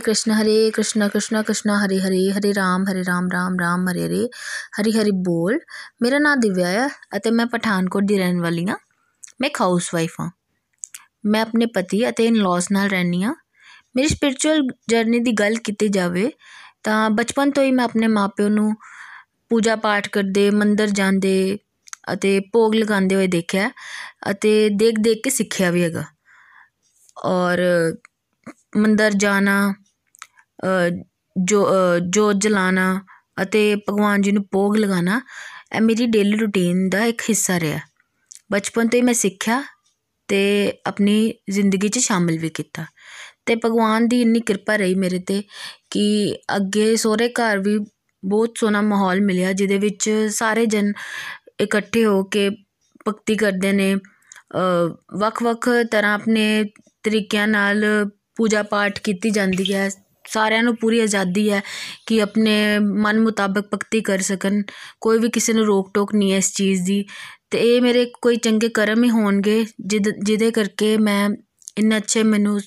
ਹਰੇ ਕ੍ਰਿਸ਼ਨ ਹਰੇ, ਕ੍ਰਿਸ਼ਨ ਕ੍ਰਿਸ਼ਨ ਕ੍ਰਿਸ਼ਨ, ਹਰੇ ਹਰੇ ਹਰੇ ਰਾਮ ਹਰੇ ਰਾਮ ਰਾਮ ਰਾਮ, ਹਰੇ ਹਰੇ, ਹਰੀ ਹਰੀ ਬੋਲ। ਮੇਰਾ ਨਾਮ ਦਿਵਿਆ ਹੈ ਅਤੇ ਮੈਂ ਪਠਾਨਕੋਟ ਦੀ ਰਹਿਣ ਵਾਲੀ ਹਾਂ। ਮੈਂ ਇੱਕ ਹਾਊਸ ਵਾਈਫ ਹਾਂ। ਮੈਂ ਆਪਣੇ ਪਤੀ ਅਤੇ ਇਨ-ਲॉज ਨਾਲ ਰਹਿੰਦੀ ਹਾਂ। ਮੇਰੀ ਸਪਿਰਚੁਅਲ ਜਰਨੀ ਦੀ ਗੱਲ ਕੀਤੀ ਜਾਵੇ ਤਾਂ ਬਚਪਨ ਤੋਂ ਹੀ ਮੈਂ ਆਪਣੇ ਮਾਪਿਓ ਨੂੰ ਪੂਜਾ ਪਾਠ ਕਰਦੇ, ਮੰਦਰ ਜਾਂਦੇ ਅਤੇ ਭੋਗ ਲਗਾਉਂਦੇ ਹੋਏ ਦੇਖਿਆ ਅਤੇ ਦੇਖ ਦੇਖ ਕੇ ਸਿੱਖਿਆ ਵੀ ਹੈਗਾ। ਔਰ ਮੰਦਰ ਜਾਣਾ ਜੋ ਜੋਤ ਜਲਾਉਣਾ ਅਤੇ ਭਗਵਾਨ ਜੀ ਨੂੰ ਭੋਗ ਲਗਾਉਣਾ ਇਹ ਮੇਰੀ ਡੇਲੀ ਰੂਟੀਨ ਦਾ ਇੱਕ ਹਿੱਸਾ ਰਿਹਾ। ਬਚਪਨ ਤੋਂ ਹੀ ਮੈਂ ਸਿੱਖਿਆ ਅਤੇ ਆਪਣੀ ਜ਼ਿੰਦਗੀ 'ਚ ਸ਼ਾਮਿਲ ਵੀ ਕੀਤਾ। ਅਤੇ ਭਗਵਾਨ ਦੀ ਇੰਨੀ ਕਿਰਪਾ ਰਹੀ ਮੇਰੇ 'ਤੇ ਕਿ ਅੱਗੇ ਸਹੁਰੇ ਘਰ ਵੀ ਬਹੁਤ ਸੋਹਣਾ ਮਾਹੌਲ ਮਿਲਿਆ, ਜਿਹਦੇ ਵਿੱਚ ਸਾਰੇ ਜਨ ਇਕੱਠੇ ਹੋ ਕੇ ਭਗਤੀ ਕਰਦੇ ਨੇ। ਵੱਖ ਵੱਖ ਤਰ੍ਹਾਂ ਆਪਣੇ ਤਰੀਕਿਆਂ ਨਾਲ ਪੂਜਾ ਪਾਠ ਕੀਤੀ ਜਾਂਦੀ ਹੈ। ਸਾਰਿਆਂ ਨੂੰ ਪੂਰੀ ਆਜ਼ਾਦੀ ਹੈ ਕਿ ਆਪਣੇ ਮਨ ਮੁਤਾਬਕ ਭਗਤੀ ਕਰ ਸਕਣ। ਕੋਈ ਵੀ ਕਿਸੇ ਨੂੰ ਰੋਕ ਟੋਕ ਨਹੀਂ ਹੈ ਇਸ ਚੀਜ਼ ਦੀ। ਅਤੇ ਇਹ ਮੇਰੇ ਕੋਈ ਚੰਗੇ ਕਰਮ ਹੀ ਹੋਣਗੇ, ਜਿਦ, ਜਿਹਦੇ ਕਰਕੇ ਮੈਂ ਇੰਨਾ ਅੱਛੇ ਮੈਨੂੰ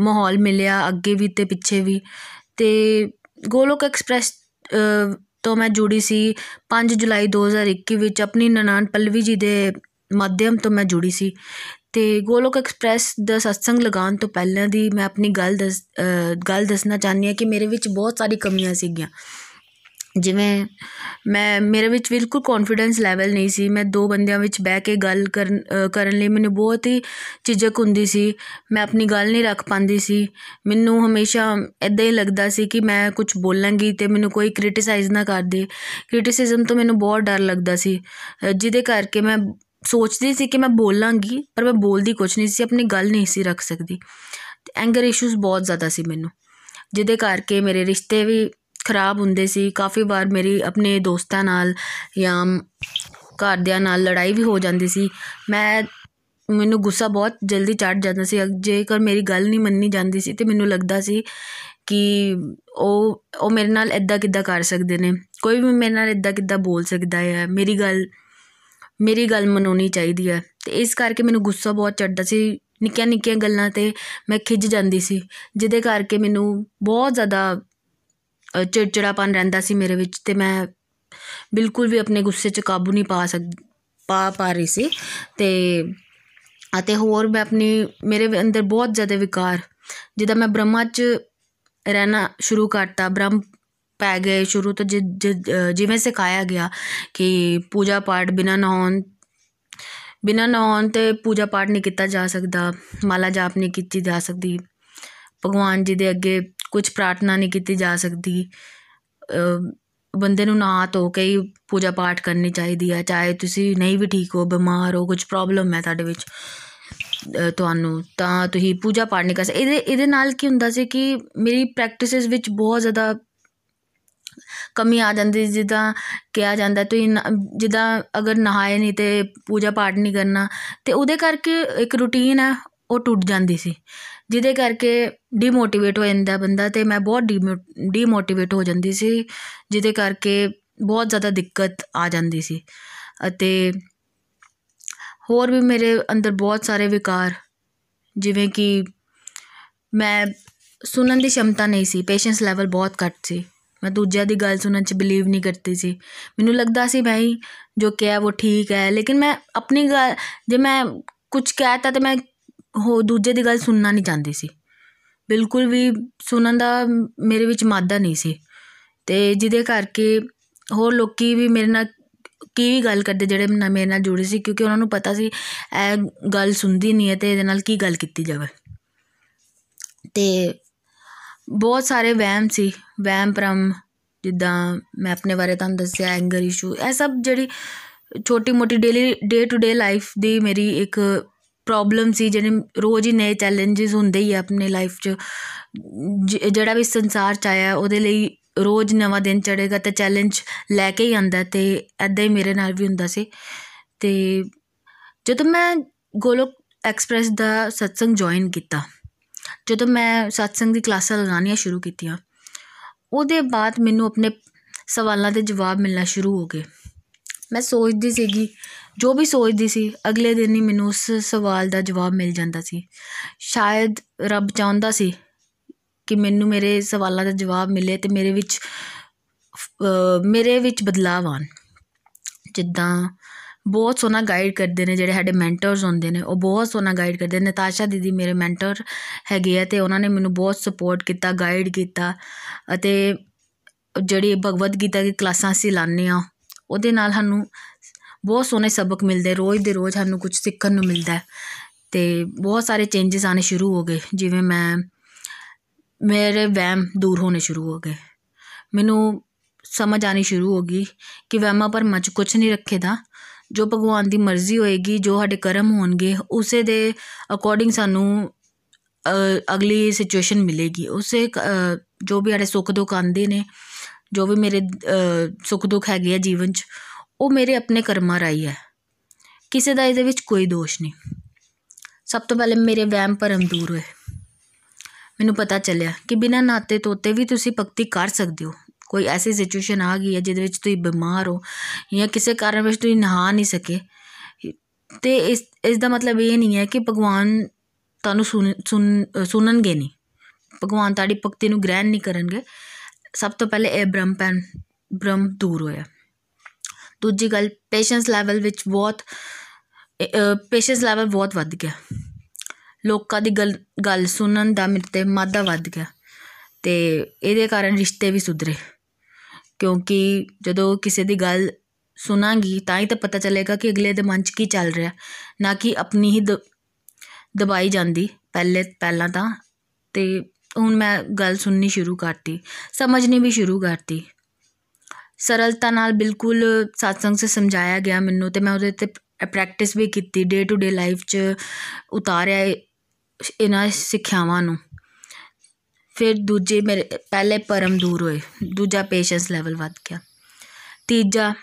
ਮਾਹੌਲ ਮਿਲਿਆ ਅੱਗੇ ਵੀ ਅਤੇ ਪਿੱਛੇ ਵੀ। ਅਤੇ ਗੋਲੋਕ ਐਕਸਪ੍ਰੈਸ ਤੋਂ ਮੈਂ ਜੁੜੀ ਸੀ 5 ਜੁਲਾਈ 2021 ਵਿੱਚ। ਆਪਣੀ ਨਨਾਣ ਪਲਵੀ ਜੀ ਦੇ ਮਾਧਿਅਮ ਤੋਂ ਮੈਂ ਜੁੜੀ ਸੀ। ਅਤੇ ਗੋਲੋਕ ਐਕਸਪ੍ਰੈਸ ਦਾ ਸਤਸੰਗ ਲਗਾਉਣ ਤੋਂ ਪਹਿਲਾਂ ਦੀ ਮੈਂ ਆਪਣੀ ਗੱਲ ਦੱਸ ਗੱਲ ਦੱਸਣਾ ਚਾਹੁੰਦੀ ਹਾਂ ਕਿ ਮੇਰੇ ਵਿੱਚ ਬਹੁਤ ਸਾਰੀ ਕਮੀਆਂ ਸੀਗੀਆਂ। ਜਿਵੇਂ ਮੈਂ, ਮੇਰੇ ਵਿੱਚ ਬਿਲਕੁਲ ਕੌਨਫੀਡੈਂਸ ਲੈਵਲ ਨਹੀਂ ਸੀ। ਮੈਂ ਦੋ ਬੰਦਿਆਂ ਵਿੱਚ ਬਹਿ ਕੇ ਗੱਲ ਕਰਨ ਕਰਨ ਲਈ ਮੈਨੂੰ ਬਹੁਤ ਹੀ ਝਿਜਕ ਹੁੰਦੀ ਸੀ। ਮੈਂ ਆਪਣੀ ਗੱਲ ਨਹੀਂ ਰੱਖ ਪਾਉਂਦੀ ਸੀ। ਮੈਨੂੰ ਹਮੇਸ਼ਾ ਇਦਾਂ ਹੀ ਲੱਗਦਾ ਸੀ ਕਿ ਮੈਂ ਕੁਝ ਬੋਲਾਂਗੀ ਤੇ ਮੈਨੂੰ ਕੋਈ ਕ੍ਰਿਟਿਸਾਈਜ਼ ਨਾ ਕਰ ਦੇ। ਕ੍ਰਿਟਿਸਿਜ਼ਮ ਤੋਂ ਮੈਨੂੰ ਬਹੁਤ ਡਰ ਲੱਗਦਾ ਸੀ। ਜਿਹਦੇ ਕਰਕੇ ਮੈਂ ਸੋਚਦੀ ਸੀ ਕਿ ਮੈਂ ਬੋਲਾਂਗੀ, ਪਰ ਮੈਂ ਬੋਲਦੀ ਕੁਝ ਨਹੀਂ ਸੀ, ਆਪਣੀ ਗੱਲ ਨਹੀਂ ਸੀ ਰੱਖ ਸਕਦੀ। ਤੇ ਐਂਗਰ ਇਸ਼ੂਸ ਬਹੁਤ ਜ਼ਿਆਦਾ ਸੀ ਮੈਨੂੰ, ਜਿਹਦੇ ਕਰਕੇ ਮੇਰੇ ਰਿਸ਼ਤੇ ਵੀ ਖਰਾਬ ਹੁੰਦੇ ਸੀ। ਕਾਫੀ ਵਾਰ ਮੇਰੀ ਆਪਣੇ ਦੋਸਤਾਂ ਨਾਲ ਜਾਂ ਘਰਦਿਆਂ ਨਾਲ ਲੜਾਈ ਵੀ ਹੋ ਜਾਂਦੀ ਸੀ। ਮੈਂ, ਮੈਨੂੰ ਗੁੱਸਾ ਬਹੁਤ ਜਲਦੀ ਚੜ ਜਾਂਦਾ ਸੀ। ਜੇਕਰ ਮੇਰੀ ਗੱਲ ਨਹੀਂ ਮੰਨੀ ਜਾਂਦੀ ਸੀ ਤੇ ਮੈਨੂੰ ਲੱਗਦਾ ਸੀ ਕਿ ਉਹ ਉਹ ਮੇਰੇ ਨਾਲ ਇਦਾਂ ਕਿੱਦਾਂ ਕਰ ਸਕਦੇ ਨੇ। ਕੋਈ ਵੀ ਮੇਰੇ ਨਾਲ ਇਦਾਂ ਕਿੱਦਾਂ ਬੋਲ ਸਕਦਾ ਹੈ। ਮੇਰੀ ਗੱਲ ਮੇਰੀ ਗੱਲ ਮਨਾਉਣੀ ਚਾਹੀਦੀ ਹੈ। ਤੇ ਇਸ ਕਰਕੇ ਮੈਨੂੰ ਗੁੱਸਾ ਬਹੁਤ ਚੜਦਾ ਸੀ। ਨਿੱਕੀਆਂ ਨਿੱਕੀਆਂ ਗੱਲਾਂ ਤੇ ਮੈਂ ਖਿੱਚ ਜਾਂਦੀ ਸੀ, ਜਿਹਦੇ ਕਰਕੇ ਮੈਨੂੰ ਬਹੁਤ ਜ਼ਿਆਦਾ ਚਿੜਚਿੜਾਪਨ ਰਹਿੰਦਾ ਸੀ ਮੇਰੇ ਵਿੱਚ ਤੇ ਮੈਂ ਬਿਲਕੁਲ ਵੀ ਆਪਣੇ ਗੁੱਸੇ 'ਚ ਕਾਬੂ ਨਹੀਂ ਪਾ ਸਕ, ਪਾ ਪਾ ਰਹੀ ਸੀ। ਤੇ, ਅਤੇ ਹੋਰ ਮੈਂ ਆਪਣੀ, ਮੇਰੇ ਅੰਦਰ ਬਹੁਤ ਜ਼ਿਆਦਾ ਵਿਕਾਰ, ਜਿੱਦਾਂ ਮੈਂ ਬ੍ਰਹਮਾ 'ਚ ਰਹਿਣਾ ਸ਼ੁਰੂ ਕਰਤਾ, ਬ੍ਰਹਮ ਪੈ ਗਏ ਸ਼ੁਰੂ ਤੋਂ ਜਿਵੇਂ ਸਿਖਾਇਆ ਗਿਆ ਕਿ ਪੂਜਾ ਪਾਠ ਬਿਨਾਂ ਨਹਾਉਣ ਬਿਨਾਂ ਨਹਾਉਣ ਤੇ ਪੂਜਾ ਪਾਠ ਨਹੀਂ ਕੀਤਾ ਜਾ ਸਕਦਾ, ਮਾਲਾ ਜਾਪ ਨਹੀਂ ਕੀਤੀ ਜਾ ਸਕਦੀ, ਭਗਵਾਨ ਜੀ ਦੇ ਅੱਗੇ ਕੁਝ ਪ੍ਰਾਰਥਨਾ ਨਹੀਂ ਕੀਤੀ ਜਾ ਸਕਦੀ ਬੰਦੇ ਨੂੰ ਨਾ ਧੋ ਕੇ ਹੀ ਪੂਜਾ ਪਾਠ ਕਰਨੀ ਚਾਹੀਦੀ ਹੈ ਚਾਹੇ ਤੁਸੀਂ ਨਹੀਂ ਵੀ ਠੀਕ ਹੋ, ਬਿਮਾਰ ਹੋ ਕੁਝ ਪ੍ਰੋਬਲਮ ਹੈ ਤੁਹਾਡੇ ਵਿੱਚ ਤੁਹਾਨੂੰ, ਤਾਂ ਤੁਸੀਂ ਪੂਜਾ ਪਾਠ ਨਹੀਂ ਕਰ ਸਕਦੇ ਇਹਦੇ ਇਹਦੇ ਨਾਲ ਕੀ ਹੁੰਦਾ ਸੀ ਕਿ ਮੇਰੀ ਪ੍ਰੈਕਟਿਸਿਸ ਵਿੱਚ ਬਹੁਤ ਜ਼ਿਆਦਾ ਕਮੀ ਆ ਜਾਂਦੀ ਜਿੱਦਾਂ ਕਿਹਾ ਜਾਂਦਾ ਤੁਸੀਂ ਜਿੱਦਾਂ ਅਗਰ ਨਹਾਏ ਨਹੀਂ ਤੇ ਪੂਜਾ ਪਾਠ ਨਹੀਂ ਕਰਨਾ, ਤੇ ਉਹਦੇ ਕਰਕੇ ਇੱਕ ਰੂਟੀਨ ਹੈ, ਉਹ ਟੁੱਟ ਜਾਂਦੀ ਸੀ। ਜਿਹਦੇ ਕਰਕੇ ਡੀਮੋਟੀਵੇਟ ਹੋ ਜਾਂਦਾ ਬੰਦਾ ਤੇ ਮੈਂ ਬਹੁਤ ਡੀਮੋਟੀਵੇਟ ਹੋ ਜਾਂਦੀ ਸੀ, ਜਿਹਦੇ ਕਰਕੇ ਬਹੁਤ ਜ਼ਿਆਦਾ ਦਿੱਕਤ ਆ ਜਾਂਦੀ ਸੀ। ਅਤੇ ਹੋਰ ਵੀ ਮੇਰੇ ਅੰਦਰ ਬਹੁਤ ਸਾਰੇ ਵਿਕਾਰ, ਜਿਵੇਂ ਕਿ ਮੈਂ ਸੁਣਨ ਦੀ ਸ਼ਮਤਾ ਨਹੀਂ ਸੀ ਪੇਸ਼ੈਂਸ ਲੈਵਲ ਬਹੁਤ ਘੱਟ ਸੀ। ਮੈਂ ਦੂਜਿਆਂ ਦੀ ਗੱਲ ਸੁਣਨ 'ਚ ਬਿਲੀਵ ਨਹੀਂ ਕਰਦੀ ਸੀ। ਮੈਨੂੰ ਲੱਗਦਾ ਸੀ ਮੈਂ ਹੀ ਜੋ ਕਿਹਾ ਉਹ ਠੀਕ ਹੈ, ਲੇਕਿਨ ਮੈਂ ਆਪਣੀ ਗੱਲ, ਜੇ ਮੈਂ ਕੁਝ ਕਹਿਤਾ ਤੇ ਮੈਂ ਹੋ, ਦੂਜੇ ਦੀ ਗੱਲ ਸੁਣਨਾ ਨਹੀਂ ਚਾਹੁੰਦੀ ਸੀ। ਬਿਲਕੁਲ ਵੀ ਸੁਣਨ ਦਾ ਮੇਰੇ ਵਿੱਚ ਮਾਦਾ ਨਹੀਂ ਸੀ। ਤੇ ਜਿਹਦੇ ਕਰਕੇ ਹੋਰ ਲੋਕੀ ਵੀ ਮੇਰੇ ਨਾਲ ਕੀ ਵੀ ਗੱਲ ਕਰਦੇ ਜਿਹੜੇ ਮੇਰੇ ਨਾਲ ਜੁੜੇ ਸੀ, ਕਿਉਂਕਿ ਉਹਨਾਂ ਨੂੰ ਪਤਾ ਸੀ ਇਹ ਗੱਲ ਸੁਣਦੀ ਨਹੀਂ ਹੈ ਤੇ ਇਹਦੇ ਨਾਲ ਕੀ ਗੱਲ ਕੀਤੀ ਜਾਵੇ। ਤੇ ਬਹੁਤ ਸਾਰੇ ਵਹਿਮ ਸੀ, ਵਹਿਮ ਭਰਮ, ਜਿੱਦਾਂ ਮੈਂ ਆਪਣੇ ਬਾਰੇ ਤੁਹਾਨੂੰ ਦੱਸਿਆ ਐਂਗਰ ਇਸ਼ੂ ਇਹ ਸਭ ਜਿਹੜੀ ਛੋਟੀ ਮੋਟੀ daily day to day life ਦੀ ਮੇਰੀ ਇੱਕ ਪ੍ਰੋਬਲਮ ਸੀ, ਜਿਹੜੇ ਰੋਜ਼ ਹੀ ਨਵੇਂ ਚੈਲੰਜਸ ਹੁੰਦੇ ਹੀ ਆ ਆਪਣੀ ਲਾਈਫ 'ਚ। ਜਿਹੜਾ ਵੀ ਸੰਸਾਰ 'ਚ ਆਇਆ, ਉਹਦੇ ਲਈ ਰੋਜ਼ ਨਵਾਂ ਦਿਨ ਚੜ੍ਹੇਗਾ ਤੇ ਚੈਲੰਜ ਲੈ ਕੇ ਹੀ ਆਉਂਦਾ ਅਤੇ ਇੱਦਾਂ ਹੀ ਮੇਰੇ ਨਾਲ ਵੀ ਹੁੰਦਾ ਸੀ। ਅਤੇ ਜਦੋਂ ਮੈਂ ਗੋਲੋਕ ਐਕਸਪ੍ਰੈਸ ਦਾ ਸਤਸੰਗ ਜੁਆਇਨ ਕੀਤਾ ਜਦੋਂ ਮੈਂ ਸਤਸੰਗ ਦੀ ਕਲਾਸਾਂ ਲਗਾਉਣੀਆਂ ਸ਼ੁਰੂ ਕੀਤੀਆਂ, ਉਹਦੇ ਬਾਅਦ ਮੈਨੂੰ ਆਪਣੇ ਸਵਾਲਾਂ ਦੇ ਜਵਾਬ ਮਿਲਣਾ ਸ਼ੁਰੂ ਹੋ ਗਏ। ਮੈਂ ਸੋਚਦੀ ਸੀਗੀ, ਜੋ ਵੀ ਸੋਚਦੀ ਸੀ, ਅਗਲੇ ਦਿਨ ਹੀ ਮੈਨੂੰ ਉਸ ਸਵਾਲ ਦਾ ਜਵਾਬ ਮਿਲ ਜਾਂਦਾ ਸੀ। ਸ਼ਾਇਦ ਰੱਬ ਚਾਹੁੰਦਾ ਸੀ ਕਿ ਮੈਨੂੰ ਮੇਰੇ ਸਵਾਲਾਂ ਦਾ ਜਵਾਬ ਮਿਲੇ ਤੇ ਮੇਰੇ ਵਿੱਚ ਮੇਰੇ ਵਿੱਚ ਬਦਲਾਵ ਆਣ ਜਿੱਦਾਂ ਬਹੁਤ ਸੋਹਣਾ ਗਾਈਡ ਕਰਦੇ ਨੇ ਜਿਹੜੇ ਸਾਡੇ ਮੈਂਟਰਸ ਹੁੰਦੇ ਨੇ, ਉਹ ਬਹੁਤ ਸੋਹਣਾ ਗਾਈਡ ਕਰਦੇ ਨੇ। ਨਤਾਸ਼ਾ ਦੀਦੀ ਮੇਰੇ ਮੈਂਟਰ ਹੈਗੇ ਆ ਤੇ ਉਹਨਾਂ ਨੇ ਮੈਨੂੰ ਬਹੁਤ ਸਪੋਰਟ ਕੀਤਾ ਗਾਈਡ ਕੀਤਾ ਅਤੇ ਜਿਹੜੀ ਭਗਵਦ ਗੀਤਾ ਦੀ ਕਲਾਸਾਂ ਅਸੀਂ ਲਾਉਂਦੇ ਆ ਉਹਦੇ ਨਾਲ ਸਾਨੂੰ ਬਹੁਤ ਸੋਹਣੇ ਸਬਕ ਮਿਲਦੇ, ਰੋਜ਼ ਦੇ ਰੋਜ਼ ਸਾਨੂੰ ਕੁਝ ਸਿੱਖਣ ਨੂੰ ਮਿਲਦਾ ਤੇ ਬਹੁਤ ਸਾਰੇ ਚੇਂਜਸ ਆਣੇ ਸ਼ੁਰੂ ਹੋ ਗਏ। ਜਿਵੇਂ ਮੈਂ, ਮੇਰੇ ਵਹਿਮ ਦੂਰ ਹੋਣੇ ਸ਼ੁਰੂ ਹੋ ਗਏ। ਮੈਨੂੰ ਸਮਝ ਆਣੀ ਸ਼ੁਰੂ ਹੋ ਗਈ ਕਿ ਵਹਿਮਾਂ ਪਰ ਮੱਚ ਕੁਝ ਨਹੀਂ ਰੱਖੇਦਾ। ਜੋ ਭਗਵਾਨ ਦੀ ਮਰਜ਼ੀ ਹੋਏਗੀ, ਜੋ ਸਾਡੇ ਕਰਮ ਹੋਣਗੇ, ਉਸੇ ਦੇ ਅਕੋਰਡਿੰਗ ਸਾਨੂੰ ਅਗਲੀ ਸਿਚੁਏਸ਼ਨ ਮਿਲੇਗੀ। ਉਸੇ ਜੋ ਵੀ ਸਾਡੇ ਸੁੱਖ ਦੁੱਖ ਆਉਂਦੇ ਨੇ, ਜੋ ਵੀ ਮੇਰੇ ਸੁੱਖ ਦੁੱਖ ਹੈਗੇ ਆ ਜੀਵਨ 'ਚ, ਉਹ ਮੇਰੇ ਆਪਣੇ ਕਰਮਾਂ ਰਾਈ ਹੈ। ਕਿਸੇ ਦਾ ਇਹਦੇ ਵਿੱਚ ਕੋਈ ਦੋਸ਼ ਨਹੀਂ। ਸਭ ਤੋਂ ਪਹਿਲੇ ਮੇਰੇ ਵਹਿਮ ਭਰਮ ਦੂਰ ਹੋਏ। ਮੈਨੂੰ ਪਤਾ ਚੱਲਿਆ ਕਿ ਬਿਨਾਂ ਨਾਤੇ ਤੋਤੇ ਵੀ ਤੁਸੀਂ ਭਗਤੀ ਕਰ ਸਕਦੇ ਹੋ। ਕੋਈ ਐਸੀ ਸਿਚੁਏਸ਼ਨ ਆ ਗਈ ਹੈ ਜਿਹਦੇ ਵਿੱਚ ਤੁਸੀਂ ਬਿਮਾਰ ਹੋ ਜਾਂ ਕਿਸੇ ਕਾਰਨ ਵਿੱਚ ਤੁਸੀਂ ਨਹਾ ਨਹੀਂ ਸਕੇ। ਤੇ ਇਸ ਇਸ ਦਾ ਮਤਲਬ ਇਹ ਨਹੀਂ ਹੈ ਕਿ ਭਗਵਾਨ ਤੁਹਾਨੂੰ ਸੁਣਨਗੇ ਨਹੀਂ। ਭਗਵਾਨ ਤੁਹਾਡੀ ਭਗਤੀ ਨੂੰ ਗ੍ਰਹਿਣ ਨਹੀਂ ਕਰਨਗੇ। ਸਭ ਤੋਂ ਪਹਿਲੇ ਇਹ ਬ੍ਰਹਮ ਪੈਨ ਬ੍ਰਹਮ ਦੂਰ ਹੋਇਆ। ਦੂਜੀ ਗੱਲ ਪੇਸ਼ੈਂਸ ਲੈਵਲ ਵਿੱਚ ਬਹੁਤ ਪੇਸ਼ੈਂਸ ਲੈਵਲ ਬਹੁਤ ਵੱਧ ਗਿਆ। ਲੋਕਾਂ ਦੀ ਗੱਲ ਗੱਲ ਸੁਣਨ ਦਾ ਮੇਰੇ 'ਤੇ ਮਾਦਾ ਵੱਧ ਗਿਆ। ਅਤੇ ਇਹਦੇ ਕਾਰਨ ਰਿਸ਼ਤੇ ਵੀ ਸੁਧਰੇ। ਕਿਉਂਕਿ ਜਦੋਂ ਕਿਸੇ ਦੀ ਗੱਲ ਸੁਣਾਂਗੀ ਤਾਂ ਹੀ ਤਾਂ ਪਤਾ ਚੱਲੇਗਾ ਕਿ ਅਗਲੇ ਦੇ ਮਨ 'ਚ ਕੀ ਚੱਲ ਰਿਹਾ। ਨਾ ਕਿ ਆਪਣੀ ਹੀ ਦ, ਦਬਾਈ ਜਾਂਦੀ, ਪਹਿਲੇ, ਪਹਿਲਾਂ ਤਾਂ। ਅਤੇ ਹੁਣ ਮੈਂ ਗੱਲ ਸੁਣਨੀ ਸ਼ੁਰੂ ਕਰਤੀ, ਸਮਝਣੀ ਵੀ ਸ਼ੁਰੂ ਕਰਤੀ। ਸਰਲਤਾ ਨਾਲ ਬਿਲਕੁਲ ਸਤਸੰਗ 'ਚ ਸਮਝਾਇਆ ਗਿਆ ਮੈਨੂੰ ਅਤੇ ਮੈਂ ਉਹਦੇ 'ਤੇ ਪ੍ਰੈਕਟਿਸ ਵੀ ਕੀਤੀ ਡੇ ਟੂ ਡੇ ਲਾਈਫ 'ਚ ਉਤਾਰਿਆ ਇਹਨਾਂ ਸਿੱਖਿਆਵਾਂ ਨੂੰ। ਫਿਰ ਦੂਜੇ ਮੇਰੇ, ਪਹਿਲੇ ਪਰਮ ਦੂਰ ਹੋਏ, ਦੂਜਾ ਪੇਸ਼ੈਂਸ ਲੈਵਲ ਵੱਧ ਗਿਆ। ਤੀਜਾ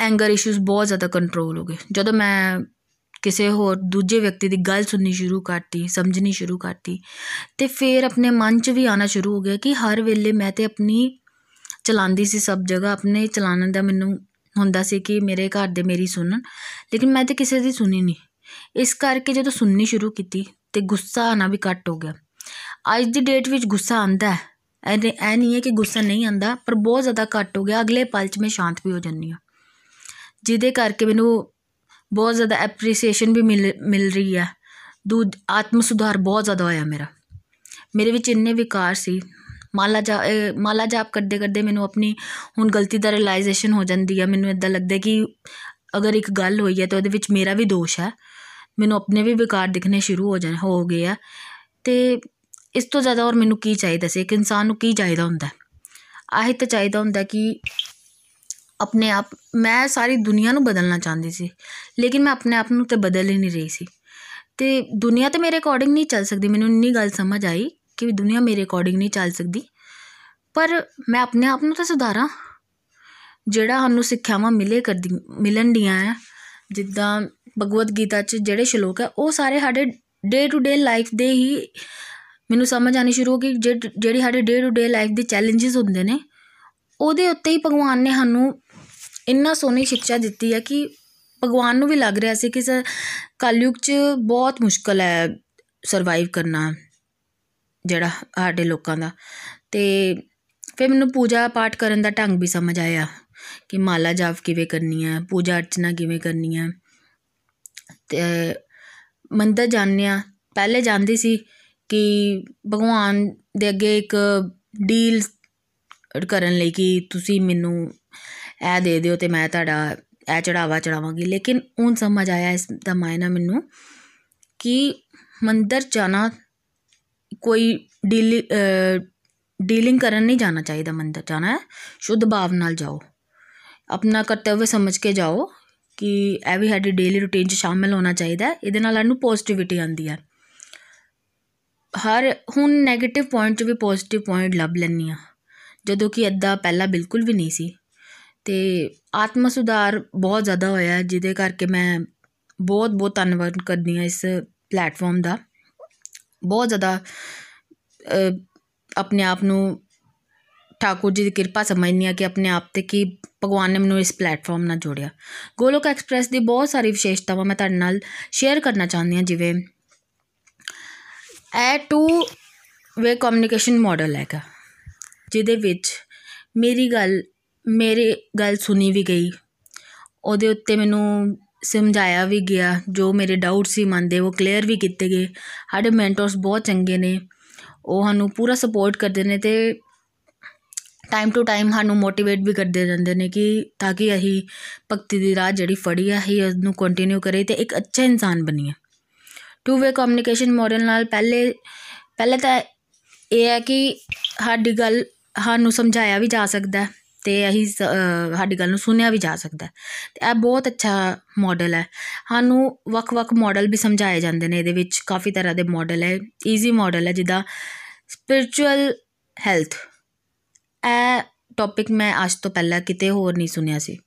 ਐਂਗਰ ਇਸ਼ੂਸ ਬਹੁਤ ਜ਼ਿਆਦਾ ਕੰਟਰੋਲ ਹੋ ਗਏ। ਜਦੋਂ ਮੈਂ ਕਿਸੇ ਹੋਰ, ਦੂਜੇ ਵਿਅਕਤੀ ਦੀ ਗੱਲ ਸੁਣਨੀ ਸ਼ੁਰੂ ਕਰਤੀ, ਸਮਝਣੀ ਸ਼ੁਰੂ ਕਰਤੀ, ਤੇ ਫਿਰ ਆਪਣੇ ਮਨ 'ਚ ਵੀ ਆਣਾ ਸ਼ੁਰੂ ਹੋ ਗਿਆ ਕਿ ਹਰ ਵੇਲੇ ਮੈਂ ਤੇ ਆਪਣੀ ਚਲਾਉਂਦੀ ਸੀ ਸਭ ਜਗ੍ਹਾ, ਆਪਣੇ ਚਲਾਉਣ ਦਾ ਮੈਨੂੰ ਹੁੰਦਾ ਸੀ ਕਿ ਮੇਰੇ ਘਰ ਦੇ ਮੇਰੀ ਸੁਣਨ, ਲੇਕਿਨ ਮੈਂ ਤੇ ਕਿਸੇ ਦੀ ਸੁਣੀ ਨਹੀਂ। ਇਸ ਕਰਕੇ ਜਦੋਂ ਸੁਣਨੀ ਸ਼ੁਰੂ ਕੀਤੀ ਤੇ ਗੁੱਸਾ ਆਣਾ ਵੀ ਘੱਟ ਹੋ ਗਿਆ। ਅੱਜ ਦੀ ਡੇਟ ਵਿੱਚ ਗੁੱਸਾ ਆਂਦਾ ਹੈ। ਐ ਐ ਨਹੀਂ ਹੈ ਕਿ ਗੁੱਸਾ ਨਹੀਂ ਆਂਦਾ ਪਰ ਬਹੁਤ ਜ਼ਿਆਦਾ ਘੱਟ ਹੋ ਗਿਆ। ਅਗਲੇ ਪਲ 'ਚ ਮੈਂ ਸ਼ਾਂਤ ਵੀ ਹੋ ਜਾਂਦੀ ਹਾਂ। ਜਿਹਦੇ ਕਰਕੇ ਮੈਨੂੰ ਬਹੁਤ ਜ਼ਿਆਦਾ ਐਪਰੀਸੀਏਸ਼ਨ ਵੀ ਮਿਲ ਮਿਲ ਰਹੀ ਹੈ। ਦੂ ਆਤਮ ਸੁਧਾਰ ਬਹੁਤ ਜ਼ਿਆਦਾ ਹੋਇਆ ਮੇਰਾ। ਮੇਰੇ ਵਿੱਚ ਇੰਨੇ ਵਿਕਾਰ ਸੀ। ਮਾਲਾ ਜਾ ਮਾਲਾ ਜਾਪ ਕਰਦੇ ਕਰਦੇ ਮੈਨੂੰ ਆਪਣੀ ਹੁਣ ਗਲਤੀ ਦਾ ਰਿਅਲਾਈਜੇਸ਼ਨ ਹੋ ਜਾਂਦੀ ਹੈ ਮੈਨੂੰ ਇਦਾਂ ਲੱਗਦਾ ਕਿ ਅਗਰ ਇੱਕ ਗੱਲ ਹੋਈ ਹੈ ਤਾਂ ਉਹਦੇ ਵਿੱਚ ਮੇਰਾ ਵੀ ਦੋਸ਼ ਹੈ। ਮੈਨੂੰ ਆਪਣੇ ਵੀ ਵਿਕਾਰ ਦਿਖਣੇ ਸ਼ੁਰੂ ਹੋ ਜਾਣ ਹੋ ਗਏ ਆ। ਤੇ ਇਸ ਤੋਂ ਜ਼ਿਆਦਾ ਹੋਰ ਮੈਨੂੰ ਕੀ ਚਾਹੀਦਾ ਸੀ? ਇੱਕ ਇਨਸਾਨ ਨੂੰ ਕੀ ਚਾਹੀਦਾ ਹੁੰਦਾ? ਆਹੀ ਤਾਂ ਚਾਹੀਦਾ ਹੁੰਦਾ ਕਿ ਆਪਣੇ ਆਪ, ਮੈਂ ਸਾਰੀ ਦੁਨੀਆ ਨੂੰ ਬਦਲਣਾ ਚਾਹੁੰਦੀ ਸੀ, ਲੇਕਿਨ ਮੈਂ ਆਪਣੇ ਆਪ ਨੂੰ ਤੇ ਬਦਲ ਹੀ ਨਹੀਂ ਰਹੀ ਸੀ। ਤੇ ਦੁਨੀਆ ਤੇ ਮੇਰੇ ਅਕੋਰਡਿੰਗ ਨਹੀਂ ਚੱਲ ਸਕਦੀ। ਮੈਨੂੰ ਇੰਨੀ ਗੱਲ ਸਮਝ ਆਈ ਕਿ ਦੁਨੀਆ ਮੇਰੇ ਅਕੋਰਡਿੰਗ ਨਹੀਂ ਚੱਲ ਸਕਦੀ। ਪਰ ਮੈਂ ਆਪਣੇ ਆਪ ਨੂੰ ਤਾਂ ਸੁਧਾਰਾਂ। ਜਿਹੜਾ ਸਾਨੂੰ ਸਿੱਖਿਆਵਾਂ ਮਿਲੇ ਕਰਦੀ, ਮਿਲਣ ਦੀਆਂ ਹੈ ਜਿੱਦਾਂ ਭਗਵਦ ਗੀਤਾ 'ਚ ਜਿਹੜੇ ਸ਼ਲੋਕ ਹੈ ਉਹ ਸਾਰੇ ਸਾਡੇ ਡੇ ਟੂ ਡੇ ਲਾਈਫ ਦੇ ਹੀ ਮੈਨੂੰ ਸਮਝ ਆਣੀ ਸ਼ੁਰੂ ਹੋ ਗਈ ਜਿਹੜੀ ਸਾਡੇ ਡੇ ਟੂ ਡੇ ਲਾਈਫ ਦੇ ਚੈਲੰਜਸ ਹੁੰਦੇ ਨੇ, ਉਹਦੇ ਉੱਤੇ ਹੀ ਭਗਵਾਨ ਨੇ ਸਾਨੂੰ ਇੰਨਾ ਸੋਹਣੀ ਸਿੱਖਿਆ ਦਿੱਤੀ ਹੈ ਕਿ ਭਗਵਾਨ ਨੂੰ ਵੀ ਲੱਗ ਰਿਹਾ ਸੀ ਕਿ ਕਲਯੁਗ 'ਚ ਬਹੁਤ ਮੁਸ਼ਕਲ ਹੈ ਸਰਵਾਈਵ ਕਰਨਾ ਜਿਹੜਾ ਸਾਡੇ ਲੋਕਾਂ ਦਾ। ਤੇ ਫਿਰ ਮੈਨੂੰ ਪੂਜਾ ਪਾਠ ਕਰਨ ਦਾ ਢੰਗ ਵੀ ਸਮਝ ਆਇਆ ਕਿ ਮਾਲਾ ਜਾਪ ਕਿਵੇਂ ਕਰਨੀ ਹੈ, ਪੂਜਾ ਅਰਚਨਾ ਕਿਵੇਂ ਕਰਨੀ ਹੈ। ਤੇ ਮੰਦਰ ਜਾਂਦੇ ਹਾਂ, ਪਹਿਲੇ ਜਾਂਦੀ ਸੀ ਕਿ ਭਗਵਾਨ ਦੇ ਅੱਗੇ ਇੱਕ ਡੀਲ ਕਰਨ ਲਈ ਕਿ ਤੁਸੀਂ ਮੈਨੂੰ ਇਹ ਦੇ ਦਿਓ ਤੇ ਮੈਂ ਤੁਹਾਡਾ ਇਹ ਚੜਾਵਾ ਚੜਾਵਾਂਗੀ। ਲੇਕਿਨ ਹੁਣ ਸਮਝ ਆਇਆ ਇਸ ਦਾ ਮਾਇਨਾ ਮੈਨੂੰ ਕਿ ਮੰਦਰ ਜਾਣਾ ਕੋਈ ਡੀਲ ਡੀਲਿੰਗ ਕਰਨ ਨਹੀਂ ਜਾਣਾ ਚਾਹੀਦਾ ਮੰਦਰ ਜਾਣਾ ਹੈ। ਸ਼ੁੱਧ ਭਾਵ ਨਾਲ ਜਾਓ। ਆਪਣਾ ਕਰਤੱਵ ਸਮਝ ਕੇ ਜਾਓ ਕਿ ਇਹ ਵੀ ਸਾਡੀ ਡੇਲੀ ਰੂਟੀਨ 'ਚ ਸ਼ਾਮਿਲ ਹੋਣਾ ਚਾਹੀਦਾ ਇਹਦੇ ਨਾਲ ਸਾਨੂੰ ਪੋਜ਼ਿਟਿਵਿਟੀ ਆਉਂਦੀ ਹੈ। ਹਰ, ਹੁਣ 네ਗੇਟਿਵ ਪੁਆਇੰਟ 'ਚ ਵੀ ਪੋਜ਼ਿਟਿਵ ਪੁਆਇੰਟ ਲੱਭ ਲੈਂਦੀ ਹਾਂ। ਜਦੋਂ ਕਿ ਇੱਦਾਂ ਪਹਿਲਾਂ ਬਿਲਕੁਲ ਵੀ ਨਹੀਂ ਸੀ। ਅਤੇ ਆਤਮ ਸੁਧਾਰ ਬਹੁਤ ਜ਼ਿਆਦਾ ਹੋਇਆ ਜਿਹਦੇ ਕਰਕੇ ਮੈਂ ਬਹੁਤ ਬਹੁਤ ਧੰਨਵਾਦ ਕਰਦੀ ਹਾਂ ਇਸ ਪਲੇਟਫਾਰਮ ਦਾ। ਬਹੁਤ ਜ਼ਿਆਦਾ ਆਪਣੇ ਆਪ ਨੂੰ ਠਾਕੁਰ ਜੀ ਦੀ ਕਿਰਪਾ ਸਮਝਨੀ ਆ ਕਿ ਆਪਣੇ ਆਪ ਤੇ ਕੀ ਭਗਵਾਨ ਨੇ ਮੈਨੂੰ ਇਸ ਪਲੇਟਫਾਰਮ ਨਾਲ ਜੋੜਿਆ। ਗੋਲੋਕ ਐਕਸਪ੍ਰੈਸ ਦੀ ਬਹੁਤ ਸਾਰੀ ਵਿਸ਼ੇਸ਼ਤਾਵਾਂ ਮੈਂ ਤੁਹਾਡੇ ਨਾਲ ਸ਼ੇਅਰ ਕਰਨਾ ਚਾਹੁੰਦੀ ਹਾਂ, ਜਿਵੇਂ ਇਹ ਟੂ ਵੇ ਕਮਿਊਨੀਕੇਸ਼ਨ ਮਾਡਲ ਹੈਗਾ, ਜਿਹਦੇ ਵਿੱਚ ਮੇਰੀ ਗੱਲ, ਮੇਰੇ ਗੱਲ ਸੁਣੀ ਵੀ ਗਈ। ਉਹਦੇ ਉੱਤੇ ਮੈਨੂੰ ਸਮਝਾਇਆ ਵੀ ਗਿਆ, ਜੋ ਮੇਰੇ ਡਾਊਟ ਸੀ ਮਨ ਦੇ, ਉਹ ਕਲੀਅਰ ਵੀ ਕੀਤੇ ਗਏ। ਸਾਡੇ ਮੈਂਟਰਸ ਬਹੁਤ ਚੰਗੇ ਨੇ। ਉਹ ਸਾਨੂੰ ਪੂਰਾ ਸਪੋਰਟ ਕਰਦੇ ਨੇ ਤੇ ਟਾਈਮ ਟੂ ਟਾਈਮ ਸਾਨੂੰ ਮੋਟੀਵੇਟ ਵੀ ਕਰਦੇ ਰਹਿੰਦੇ ਨੇ ਕਿ ਤਾਂ ਕਿ ਅਸੀਂ ਭਗਤੀ ਦੀ ਰਾਹ ਜਿਹੜੀ ਫੜੀ ਆ, ਅਸੀਂ ਉਹਨੂੰ ਕੰਟੀਨਿਊ ਕਰੇ ਤੇ ਇੱਕ ਅੱਛਾ ਇਨਸਾਨ ਬਣੀਏ। ਟੂ ਵੇ ਕਮਿਊਨੀਕੇਸ਼ਨ ਮਾਡਲ ਨਾਲ ਪਹਿਲੇ ਪਹਿਲੇ ਤਾਂ ਇਹ ਹੈ ਕਿ ਸਾਡੀ ਗੱਲ ਸਾਨੂੰ ਸਮਝਾਇਆ ਵੀ ਜਾ ਸਕਦਾ ਤੇ ਅਸੀਂ ਸਾਡੀ ਗੱਲ ਨੂੰ ਸੁਣਿਆ ਵੀ ਜਾ ਸਕਦਾ ਤੇ ਇਹ ਬਹੁਤ ਅੱਛਾ ਮਾਡਲ ਹੈ। ਸਾਨੂੰ ਵੱਖ-ਵੱਖ ਮਾਡਲ ਵੀ ਸਮਝਾਏ ਜਾਂਦੇ ਨੇ ਇਹਦੇ ਵਿੱਚ। ਕਾਫੀ ਤਰ੍ਹਾਂ ਦੇ ਮਾਡਲ ਹੈ। ਈਜ਼ੀ ਮਾਡਲ ਹੈ ਜਿੱਦਾਂ ਸਪਿਰਚੁਅਲ ਹੈਲਥ ਇਹ ਟੌਪਿਕ ਮੈਂ ਅੱਜ ਤੋਂ ਪਹਿਲਾਂ ਕਿਤੇ ਹੋਰ ਨਹੀਂ ਸੁਣਿਆ ਸੀ।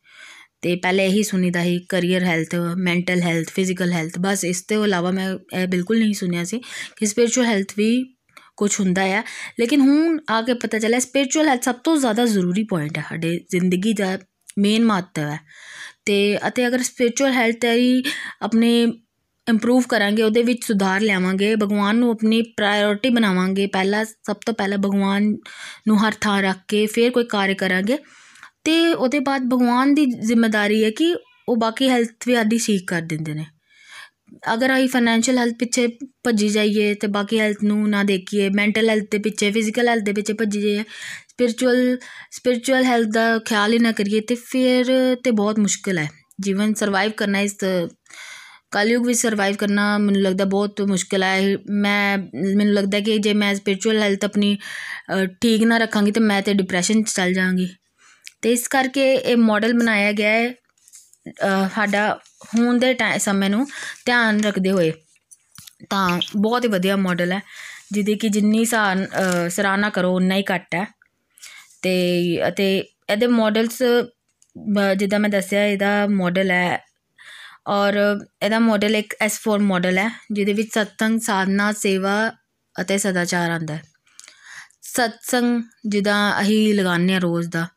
ਤੇ ਪਹਿਲੇ ਇਹੀ ਸੁਣੀਦਾ ਸੀ career health mental health physical health ਬਸ ਇਸ ਤੋਂ ਇਲਾਵਾ ਮੈਂ ਇਹ ਬਿਲਕੁਲ ਨਹੀਂ ਸੁਣਿਆ ਸੀ ਕਿ ਸਪਿਰਚੁਅਲ ਹੈਲਥ ਵੀ ਕੁਝ ਹੁੰਦਾ ਹੈ ਲੇਕਿਨ ਹੁਣ ਆ ਕੇ ਪਤਾ ਚੱਲਿਆ ਸਪਿਰਚੁਅਲ ਹੈਲਥ ਸਭ ਤੋਂ ਜ਼ਿਆਦਾ ਜ਼ਰੂਰੀ ਪੁਆਇੰਟ ਹੈ ਸਾਡੇ ਜ਼ਿੰਦਗੀ ਦਾ ਮੇਨ ਮਹੱਤਵ ਹੈ। ਤੇ ਅਤੇ ਅਗਰ ਸਪਿਰਚੁਅਲ ਹੈਲਥ ਹੈ ਆਪਣੇ ਇੰਪਰੂਵ ਕਰਾਂਗੇ, ਉਹਦੇ ਵਿੱਚ ਸੁਧਾਰ ਲਿਆਵਾਂਗੇ, ਭਗਵਾਨ ਨੂੰ ਆਪਣੀ ਪ੍ਰਾਇੋਰਟੀ ਬਣਾਵਾਂਗੇ, ਪਹਿਲਾ, ਸਭ ਤੋਂ ਪਹਿਲਾਂ ਭਗਵਾਨ ਨੂੰ ਹਰ ਥਾਂ ਰੱਖ ਕੇ ਫਿਰ ਕੋਈ ਕਾਰਜ ਕਰਾਂਗੇ ਤੇ ਉਹਦੇ ਬਾਅਦ ਭਗਵਾਨ ਦੀ ਜ਼ਿੰਮੇਵਾਰੀ ਹੈ ਕਿ ਉਹ ਬਾਕੀ ਹੈਲਥ ਵੀ ਆਦੀ ਠੀਕ ਕਰ ਦਿੰਦੇ ਨੇ। ਅਗਰ ਅਸੀਂ ਫਾਈਨੈਂਸ਼ੀਅਲ ਹੈਲਥ ਪਿੱਛੇ ਭੱਜੀ ਜਾਈਏ ਤੇ ਬਾਕੀ ਹੈਲਥ ਨੂੰ ਨਾ ਦੇਖੀਏ ਮੈਂਟਲ ਹੈਲਥ ਦੇ ਪਿੱਛੇ ਫਿਜ਼ੀਕਲ ਹੈਲਥ ਦੇ ਪਿੱਛੇ ਭੱਜੀ ਜਾਈਏ ਸਪਿਰਚੁਅਲ ਸਪਿਰਚੁਅਲ ਹੈਲਥ ਦਾ ਖਿਆਲ ਹੀ ਨਾ ਕਰੀਏ ਤੇ ਫਿਰ ਤੇ ਬਹੁਤ ਮੁਸ਼ਕਿਲ ਹੈ। ਜੀਵਨ ਸਰਵਾਈਵ ਕਰਨਾ ਇਸ ਕਲਯੁਗ ਵਿੱਚ ਸਰਵਾਈਵ ਕਰਨਾ ਮੈਨੂੰ ਲੱਗਦਾ ਬਹੁਤ ਮੁਸ਼ਕਿਲ ਹੈ। ਮੈਂ, ਮੈਨੂੰ ਲੱਗਦਾ ਕਿ ਜੇ ਮੈਂ ਸਪਿਰਚੁਅਲ ਹੈਲਥ ਆਪਣੀ ਠੀਕ ਨਾ ਰੱਖਾਂਗੀ ਤੇ ਮੈਂ ਤੇ ਡਿਪਰੈਸ਼ਨ 'ਚ ਚੱਲ ਜਾਵਾਂਗੀ। ਤੇ ਇਸ ਕਰਕੇ ਇਹ ਮਾਡਲ ਬਣਾਇਆ ਗਿਆ ਹੈ ਸਾਡਾ ਹੁਣ ਦੇ ਸਮੇਂ ਨੂੰ ਧਿਆਨ ਰੱਖਦੇ ਹੋਏ। ਤਾਂ ਬਹੁਤ ਹੀ ਵਧੀਆ ਮਾਡਲ ਹੈ, ਜਿਹਦੀ ਕਿ ਜਿੰਨੀ ਸਰਾਹਨਾ ਕਰੋ ਉਨਾ ਹੀ ਘੱਟ ਹੈ। ਤੇ, ਅਤੇ ਇਹਦੇ ਮਾਡਲਸ ਜਿੱਦਾਂ ਮੈਂ ਦੱਸਿਆ, ਇਹਦਾ ਮਾਡਲ ਹੈ, ਔਰ ਇਹਦਾ ਮਾਡਲ ਇੱਕ S4 ਮਾਡਲ ਹੈ, ਜਿਹਦੇ ਵਿੱਚ ਸਤਸੰਗ, ਸਾਧਨਾ, ਸੇਵਾ ਅਤੇ ਸਦਾਚਾਰ ਆਂਦਾ ਹੈ। ਸਤਸੰਗ ਜਿੱਦਾਂ ਅਸੀਂ ਲਗਾਉਂਦੇ ਆ ਰੋਜ਼ ਦਾ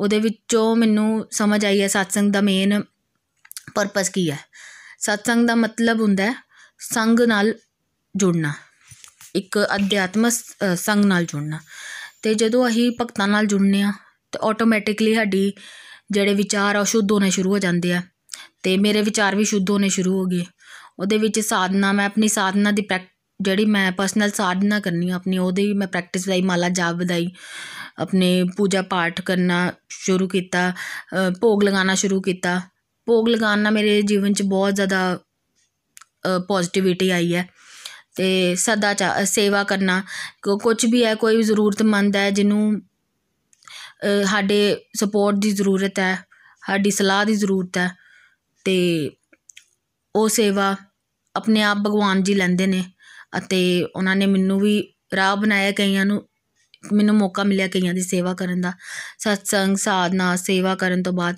ਉਹਦੇ ਵਿੱਚੋਂ ਮੈਨੂੰ ਸਮਝ ਆਈ ਹੈ ਸਤਸੰਗ ਦਾ ਮੇਨ ਪਰਪਸ ਕੀ ਹੈ। ਸਤਸੰਗ ਦਾ ਮਤਲਬ ਹੁੰਦਾ ਹੈ ਸੰਗ ਨਾਲ ਜੁੜਨਾ, ਇੱਕ ਅਧਿਆਤਮਕ ਸੰਗ ਨਾਲ ਜੁੜਨਾ। ਤੇ ਜਦੋਂ ਅਸੀਂ ਭਗਤਾਂ ਨਾਲ ਜੁੜਨੇ ਆ ਤਾਂ ਆਟੋਮੈਟਿਕਲੀ ਸਾਡੀ ਜਿਹੜੇ ਵਿਚਾਰ ਆ ਉਹ ਸ਼ੁੱਧ ਹੋਣੇ ਸ਼ੁਰੂ ਹੋ ਜਾਂਦੇ ਆ। ਤੇ ਮੇਰੇ ਵਿਚਾਰ ਵੀ ਸ਼ੁੱਧ ਹੋਣੇ ਸ਼ੁਰੂ ਹੋ ਗਏ। ਉਹਦੇ ਵਿੱਚ ਸਾਧਨਾ, ਮੈਂ ਆਪਣੀ ਸਾਧਨਾ ਦੀ ਜਿਹੜੀ ਮੈਂ ਪਰਸਨਲ ਸਾਧਨਾ ਕਰਨੀ ਆਪਣੀ, ਉਹਦੀ ਮੈਂ ਪ੍ਰੈਕਟਿਸ ਲਈ ਮਾਲਾ ਜਾਪ ਵਧਾਈ। ਆਪਣੇ ਪੂਜਾ ਪਾਠ ਕਰਨਾ ਸ਼ੁਰੂ ਕੀਤਾ ਭੋਗ ਲਗਾਉਣਾ ਸ਼ੁਰੂ ਕੀਤਾ। ਭੋਗ ਲਗਾਉਣ ਨਾਲ ਮੇਰੇ ਜੀਵਨ 'ਚ ਬਹੁਤ ਜ਼ਿਆਦਾ ਪੋਜ਼ਿਟਿਵਿਟੀ ਆਈ ਹੈ ਤੇ ਸਦਾ ਸੇਵਾ ਕਰਨਾ ਕੁਝ ਵੀ ਹੈ, ਕੋਈ ਜ਼ਰੂਰਤਮੰਦ ਹੈ ਜਿਹਨੂੰ ਸਾਡੇ ਸਪੋਰਟ ਦੀ ਜ਼ਰੂਰਤ ਹੈ, ਸਾਡੀ ਸਲਾਹ ਦੀ ਜ਼ਰੂਰਤ ਹੈ ਤੇ ਉਹ ਸੇਵਾ ਆਪਣੇ ਆਪ ਭਗਵਾਨ ਜੀ ਲੈਂਦੇ ਨੇ ਅਤੇ ਉਹਨਾਂ ਨੇ ਮੈਨੂੰ ਵੀ ਰਾਹ ਬਣਾਇਆ ਕਈਆਂ ਨੂੰ ਮੈਨੂੰ ਮੌਕਾ ਮਿਲਿਆ ਕਈਆਂ ਦੀ ਸੇਵਾ ਕਰਨ ਦਾ। ਸਤਸੰਗ, ਸਾਧਨਾ, ਸੇਵਾ ਕਰਨ ਤੋਂ ਬਾਅਦ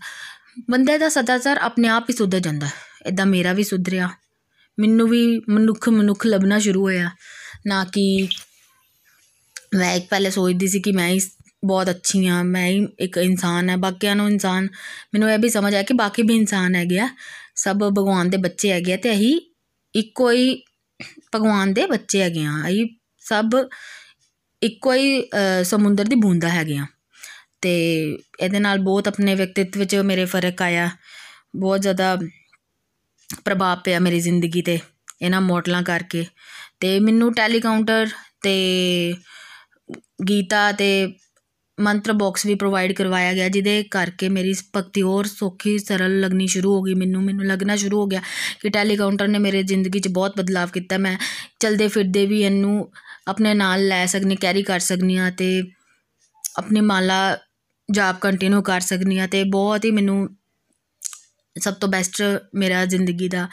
ਬੰਦੇ ਦਾ ਸਦਾਚਾਰ ਆਪਣੇ ਆਪ ਹੀ ਸੁਧਰ ਜਾਂਦਾ। ਇਦਾਂ ਮੇਰਾ ਵੀ ਸੁਧਰਿਆ। ਮੈਨੂੰ ਵੀ ਮਨੁੱਖ ਮਨੁੱਖ ਲੱਭਣਾ ਸ਼ੁਰੂ ਹੋਇਆ। ਨਾ ਕਿ ਮੈਂ ਇੱਕ ਪਹਿਲੇ ਸੋਚਦੀ ਸੀ ਕਿ ਮੈਂ ਹੀ ਬਹੁਤ ਅੱਛੀ ਆ ਮੈਂ ਹੀ ਇੱਕ ਇਨਸਾਨ ਹੈ, ਬਾਕੀਆਂ ਨੂੰ ਇਨਸਾਨ, ਮੈਨੂੰ ਇਹ ਵੀ ਸਮਝ ਆਇਆ ਕਿ ਬਾਕੀ ਵੀ ਇਨਸਾਨ ਹੈਗੇ ਆ। ਸਭ ਭਗਵਾਨ ਦੇ ਬੱਚੇ ਹੈਗੇ ਆ ਤੇ ਅਸੀਂ ਇੱਕੋ ਹੀ ਭਗਵਾਨ ਦੇ ਬੱਚੇ ਹੈਗੇ ਆ। ਅਸੀਂ ਸਭ ਇੱਕੋ ਹੀ ਸਮੁੰਦਰ ਦੀ ਬੂੰਦਾ ਹੈਗੇ ਆ ਤੇ ਇਹਦੇ ਨਾਲ ਬਹੁਤ ਆਪਣੇ ਵਿਅਕਤੀਤਵ ਵਿੱਚ ਮੇਰੇ ਫ਼ਰਕ ਆਇਆ। ਬਹੁਤ ਜ਼ਿਆਦਾ ਪ੍ਰਭਾਵ ਪਿਆ ਮੇਰੀ ਜ਼ਿੰਦਗੀ ਤੇ, ਇਹਨਾਂ ਮੋਡਲਾਂ ਕਰਕੇ। ਤੇ ਮੈਨੂੰ ਟੈਲੀਕਾਊਂਟਰ ਤੇ ਗੀਤਾ ਤੇ ਮੰਤਰ ਬਾਕਸ ਵੀ ਪ੍ਰੋਵਾਈਡ ਕਰਵਾਇਆ ਗਿਆ, ਜਿਹਦੇ ਕਰਕੇ ਮੇਰੀ ਭਗਤੀ ਹੋਰ ਸੌਖੀ, ਸਰਲ ਲੱਗਣੀ ਸ਼ੁਰੂ ਹੋ ਗਈ ਮੈਨੂੰ। ਮੈਨੂੰ ਲੱਗਣਾ ਸ਼ੁਰੂ ਹੋ ਗਿਆ ਕਿ ਟੈਲੀਕਾਊਂਟਰ ਨੇ ਮੇਰੇ ਜ਼ਿੰਦਗੀ 'ਚ ਬਹੁਤ ਬਦਲਾਅ ਕੀਤਾ। ਮੈਂ ਚਲਦੇ ਫਿਰਦੇ ਵੀ ਇਹਨੂੰ ਆਪਣੇ ਨਾਲ ਲੈ ਸਕਨੀ ਕੈਰੀ ਕਰ ਸਕਨੀ ਆ ਤੇ ਆਪਣੀ ਮਾਲਾ ਜਾਪ ਕੰਟੀਨਿਊ ਕਰ ਸਕਨੀ ਆ ਤੇ ਬਹੁਤ ਹੀ ਮੈਨੂੰ ਸਭ ਤੋਂ ਬੈਸਟ ਮੇਰਾ ਜ਼ਿੰਦਗੀ ਦਾ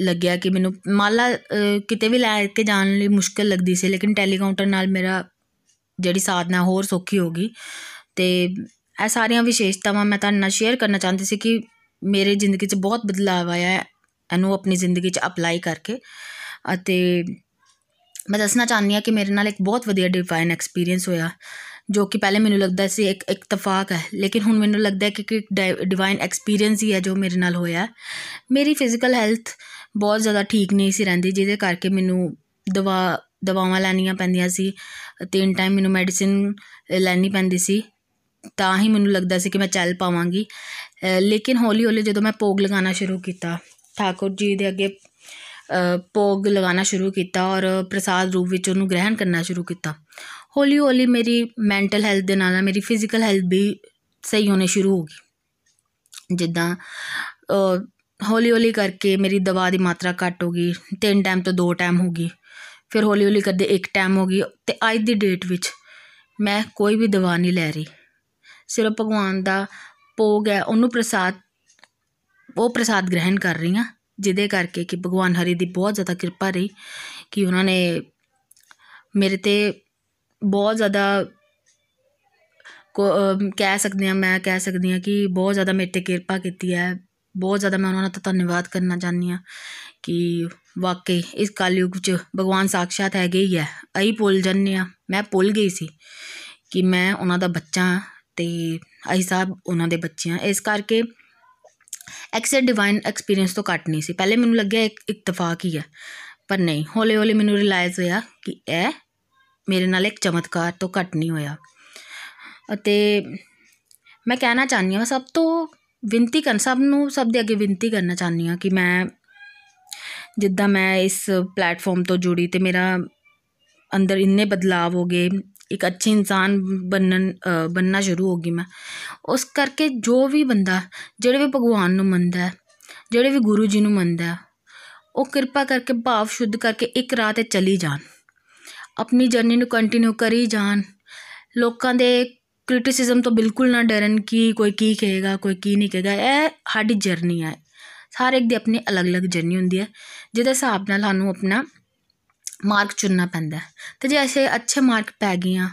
ਲੱਗਿਆ ਕਿ ਮੈਨੂੰ ਮਾਲਾ ਕਿਤੇ ਵੀ ਲੈ ਕੇ ਜਾਣ ਲਈ ਮੁਸ਼ਕਲ ਲੱਗਦੀ ਸੀ, ਲੇਕਿਨ ਟੈਲੀਕਾਊਂਟਰ ਨਾਲ ਮੇਰਾ ਜਿਹੜੀ ਸਾਧਨਾ ਹੋਰ ਸੌਖੀ ਹੋ ਗਈ ਤੇ ਇਹ ਸਾਰੀਆਂ ਵਿਸ਼ੇਸ਼ਤਾਵਾਂ ਮੈਂ ਤੁਹਾਡੇ ਨਾਲ ਸ਼ੇਅਰ ਕਰਨਾ ਚਾਹੁੰਦੀ ਸੀ ਕਿ ਮੇਰੇ ਜ਼ਿੰਦਗੀ 'ਚ ਬਹੁਤ ਬਦਲਾਅ ਆਇਆ ਹੈ, ਇਹਨੂੰ ਆਪਣੀ ਜ਼ਿੰਦਗੀ 'ਚ ਅਪਲਾਈ ਕਰਕੇ ਅਤੇ ਮੈਂ ਦੱਸਣਾ ਚਾਹੁੰਦੀ ਹਾਂ ਕਿ ਮੇਰੇ ਨਾਲ ਇੱਕ ਬਹੁਤ ਵਧੀਆ ਡਿਵਾਈਨ ਐਕਸਪੀਰੀਅੰਸ ਹੋਇਆ, ਜੋ ਕਿ ਪਹਿਲੇ ਮੈਨੂੰ ਲੱਗਦਾ ਸੀ ਇੱਕ ਇਤਫਾਕ ਹੈ, ਲੇਕਿਨ ਹੁਣ ਮੈਨੂੰ ਲੱਗਦਾ ਹੈ ਕਿ ਇੱਕ ਡਿਵਾਈਨ ਐਕਸਪੀਰੀਅੰਸ ਹੀ ਹੈ ਜੋ ਮੇਰੇ ਨਾਲ ਹੋਇਆ। ਮੇਰੀ ਫਿਜ਼ੀਕਲ ਹੈਲਥ ਬਹੁਤ ਜ਼ਿਆਦਾ ਠੀਕ ਨਹੀਂ ਸੀ ਰਹਿੰਦੀ, ਜਿਹਦੇ ਕਰਕੇ ਮੈਨੂੰ ਦਵਾ, ਦਵਾਵਾਂ ਲੈਣੀਆਂ ਪੈਂਦੀਆਂ ਸੀ ਤਿੰਨ ਟਾਈਮ ਮੈਨੂੰ ਮੈਡੀਸਿਨ ਲੈਣੀ ਪੈਂਦੀ ਸੀ, ਤਾਂ ਹੀ ਮੈਨੂੰ ਲੱਗਦਾ ਸੀ ਕਿ ਮੈਂ ਚੱਲ ਪਾਵਾਂਗੀ। ਲੇਕਿਨ ਹੌਲੀ ਹੌਲੀ ਜਦੋਂ ਮੈਂ ਪੋਗ ਲਗਾਉਣਾ ਸ਼ੁਰੂ ਕੀਤਾ, ਠਾਕੁਰ ਜੀ ਦੇ ਅੱਗੇ ਪੋਗ ਲਗਾਉਣਾ ਸ਼ੁਰੂ ਕੀਤਾ ਔਰ ਪ੍ਰਸਾਦ ਰੂਪ ਵਿੱਚ ਉਹਨੂੰ ਗ੍ਰਹਿਣ ਕਰਨਾ ਸ਼ੁਰੂ ਕੀਤਾ। ਹੌਲੀ ਹੌਲੀ ਮੇਰੀ ਮੈਂਟਲ ਹੈਲਥ ਦੇ ਨਾਲ ਮੇਰੀ ਫਿਜ਼ੀਕਲ ਹੈਲਥ ਵੀ ਸਹੀ ਹੋਣੀ ਸ਼ੁਰੂ ਹੋ ਗਈ। ਜਿੱਦਾਂ ਹੌਲੀ ਹੌਲੀ ਕਰਕੇ ਮੇਰੀ ਦਵਾ ਦੀ ਮਾਤਰਾ ਘਟ ਹੋ ਗਈ, ਤਿੰਨ ਟਾਈਮ ਤੋਂ ਦੋ ਟਾਈਮ ਹੋ ਗਈ। ਫਿਰ ਹੌਲੀ ਹੌਲੀ ਕਰਦੇ ਇੱਕ ਟਾਈਮ ਹੋ ਗਈ ਤੇ ਅੱਜ ਦੀ ਡੇਟ ਵਿੱਚ ਮੈਂ ਕੋਈ ਵੀ ਦਵਾ ਨਹੀਂ ਲੈ ਰਹੀ। ਸਿਰਫ ਭਗਵਾਨ ਦਾ ਭੋਗ ਹੈ, ਉਹਨੂੰ ਪ੍ਰਸਾਦ, ਉਹ ਪ੍ਰਸਾਦ ਗ੍ਰਹਿਣ ਕਰ ਰਹੀ ਹਾਂ। ਜਿਹਦੇ ਕਰਕੇ ਕਿ ਭਗਵਾਨ ਹਰੀ ਦੀ ਬਹੁਤ ਜ਼ਿਆਦਾ ਕਿਰਪਾ ਰਹੀ ਕਿ ਉਹਨਾਂ ਨੇ ਮੇਰੇ ਤੇ ਬਹੁਤ ਜ਼ਿਆਦਾ ਕਹਿ ਸਕਦੇ ਆ ਮੈਂ ਕਹਿ ਸਕਦੀ ਆ ਕਿ ਬਹੁਤ ਜ਼ਿਆਦਾ ਮੇਰੇ ਤੇ ਕਿਰਪਾ ਕੀਤੀ ਹੈ। ਬਹੁਤ ਜ਼ਿਆਦਾ ਮੈਂ ਉਹਨਾਂ ਦਾ ਧੰਨਵਾਦ ਕਰਨਾ ਚਾਹੁੰਦੀ ਆ ਕਿ ਵਾਕਈ ਇਸ ਕਲਯੁਗ 'ਚ ਭਗਵਾਨ ਸਾਖਸ਼ਾਤ ਹੈਗੇ ਹੀ ਹੈ। ਅਈ ਭੁੱਲ ਜੰਨੇ ਆ ਮੈਂ ਭੁੱਲ ਗਈ ਸੀ ਕਿ ਮੈਂ ਉਹਨਾਂ ਦਾ ਬੱਚਾ ਤੇ ਅਈ ਸਾਹਿਬ ਉਹਨਾਂ ਦੇ ਬੱਚੇ ਆ ਇਸ ਕਰਕੇ ਐਕਸੈਟ ਡਿਵਾਈਨ ਐਕਸਪੀਰੀਅੰਸ ਤੋਂ ਘੱਟ ਨਹੀਂ ਸੀ। ਪਹਿਲੇ ਮੈਨੂੰ ਲੱਗਿਆ ਇੱਕ ਇਤਫਾਕ ਹੀ ਹੈ ਪਰ ਨਹੀਂ। ਹੌਲੇ ਹੌਲੇ ਮੈਨੂੰ ਰਿਅਲਾਈਜ਼ ਹੋਇਆ ਕਿ ਇਹ ਮੇਰੇ ਨਾਲ ਇੱਕ ਚਮਤਕਾਰ ਤੋਂ ਘੱਟ ਨਹੀਂ ਹੋਇਆ। ਅਤੇ ਮੈਂ ਕਹਿਣਾ ਚਾਹੁੰਦੀ ਹਾਂ ਸਭ ਤੋਂ ਵਿੰਤੀ ਕਰਨ, ਸਭ ਨੂੰ, ਸਭ ਦੇ ਅੱਗੇ ਵਿੰਤੀ ਕਰਨਾ ਚਾਹੁੰਦੀ ਹਾਂ ਕਿ ਮੈਂ ਜਿੱਦਾਂ ਮੈਂ ਇਸ ਪਲੇਟਫਾਰਮ ਤੋਂ ਜੁੜੀ ਤੇ ਮੇਰਾ ਅੰਦਰ ਇੰਨੇ ਬਦਲਾਅ ਹੋ ਗਏ ਇੱਕ ਅੱਛੀ ਇਨਸਾਨ ਬਣਨ ਬਣਨਾ ਸ਼ੁਰੂ ਹੋ ਗਈ ਮੈਂ। ਉਸ ਕਰਕੇ ਜੋ ਵੀ ਬੰਦਾ, ਜਿਹੜੇ ਵੀ ਭਗਵਾਨ ਨੂੰ ਮੰਨਦਾ ਜਿਹੜੇ ਵੀ ਗੁਰੂ ਜੀ ਨੂੰ ਮੰਨਦਾ ਉਹ ਕਿਰਪਾ ਕਰਕੇ, ਭਾਵ ਸ਼ੁੱਧ ਕਰਕੇ ਇੱਕ ਰਾਹ ਤੇ ਚਲੀ ਜਾਣ। ਆਪਣੀ ਜਰਨੀ ਨੂੰ ਕੰਟੀਨਿਊ ਕਰੀ ਜਾਣ। ਲੋਕਾਂ ਦੇ ਕ੍ਰਿਟਿਸਿਜ਼ਮ ਤੋਂ ਬਿਲਕੁਲ ਨਾ ਡਰਨ ਕਿ ਕੋਈ ਕੀ ਕਹੇਗਾ, ਕੋਈ ਕੀ ਨਹੀਂ ਕਹੇਗਾ। ਇਹ ਸਾਡੀ ਜਰਨੀ ਹੈ। ਹਰ ਇੱਕ ਦੀ ਆਪਣੀ ਅਲੱਗ-ਅਲੱਗ ਜਰਨੀ ਹੁੰਦੀ ਹੈ। ਜਿਹਦੇ ਹਿਸਾਬ ਨਾਲ ਸਾਨੂੰ ਆਪਣਾ ਮਾਰਗ ਚੁਣਨਾ ਪੈਂਦਾ। ਤੇ ਜੇ ਐਸੇ ਅੱਛੇ ਮਾਰਗ ਪੈ ਗਈਆਂ,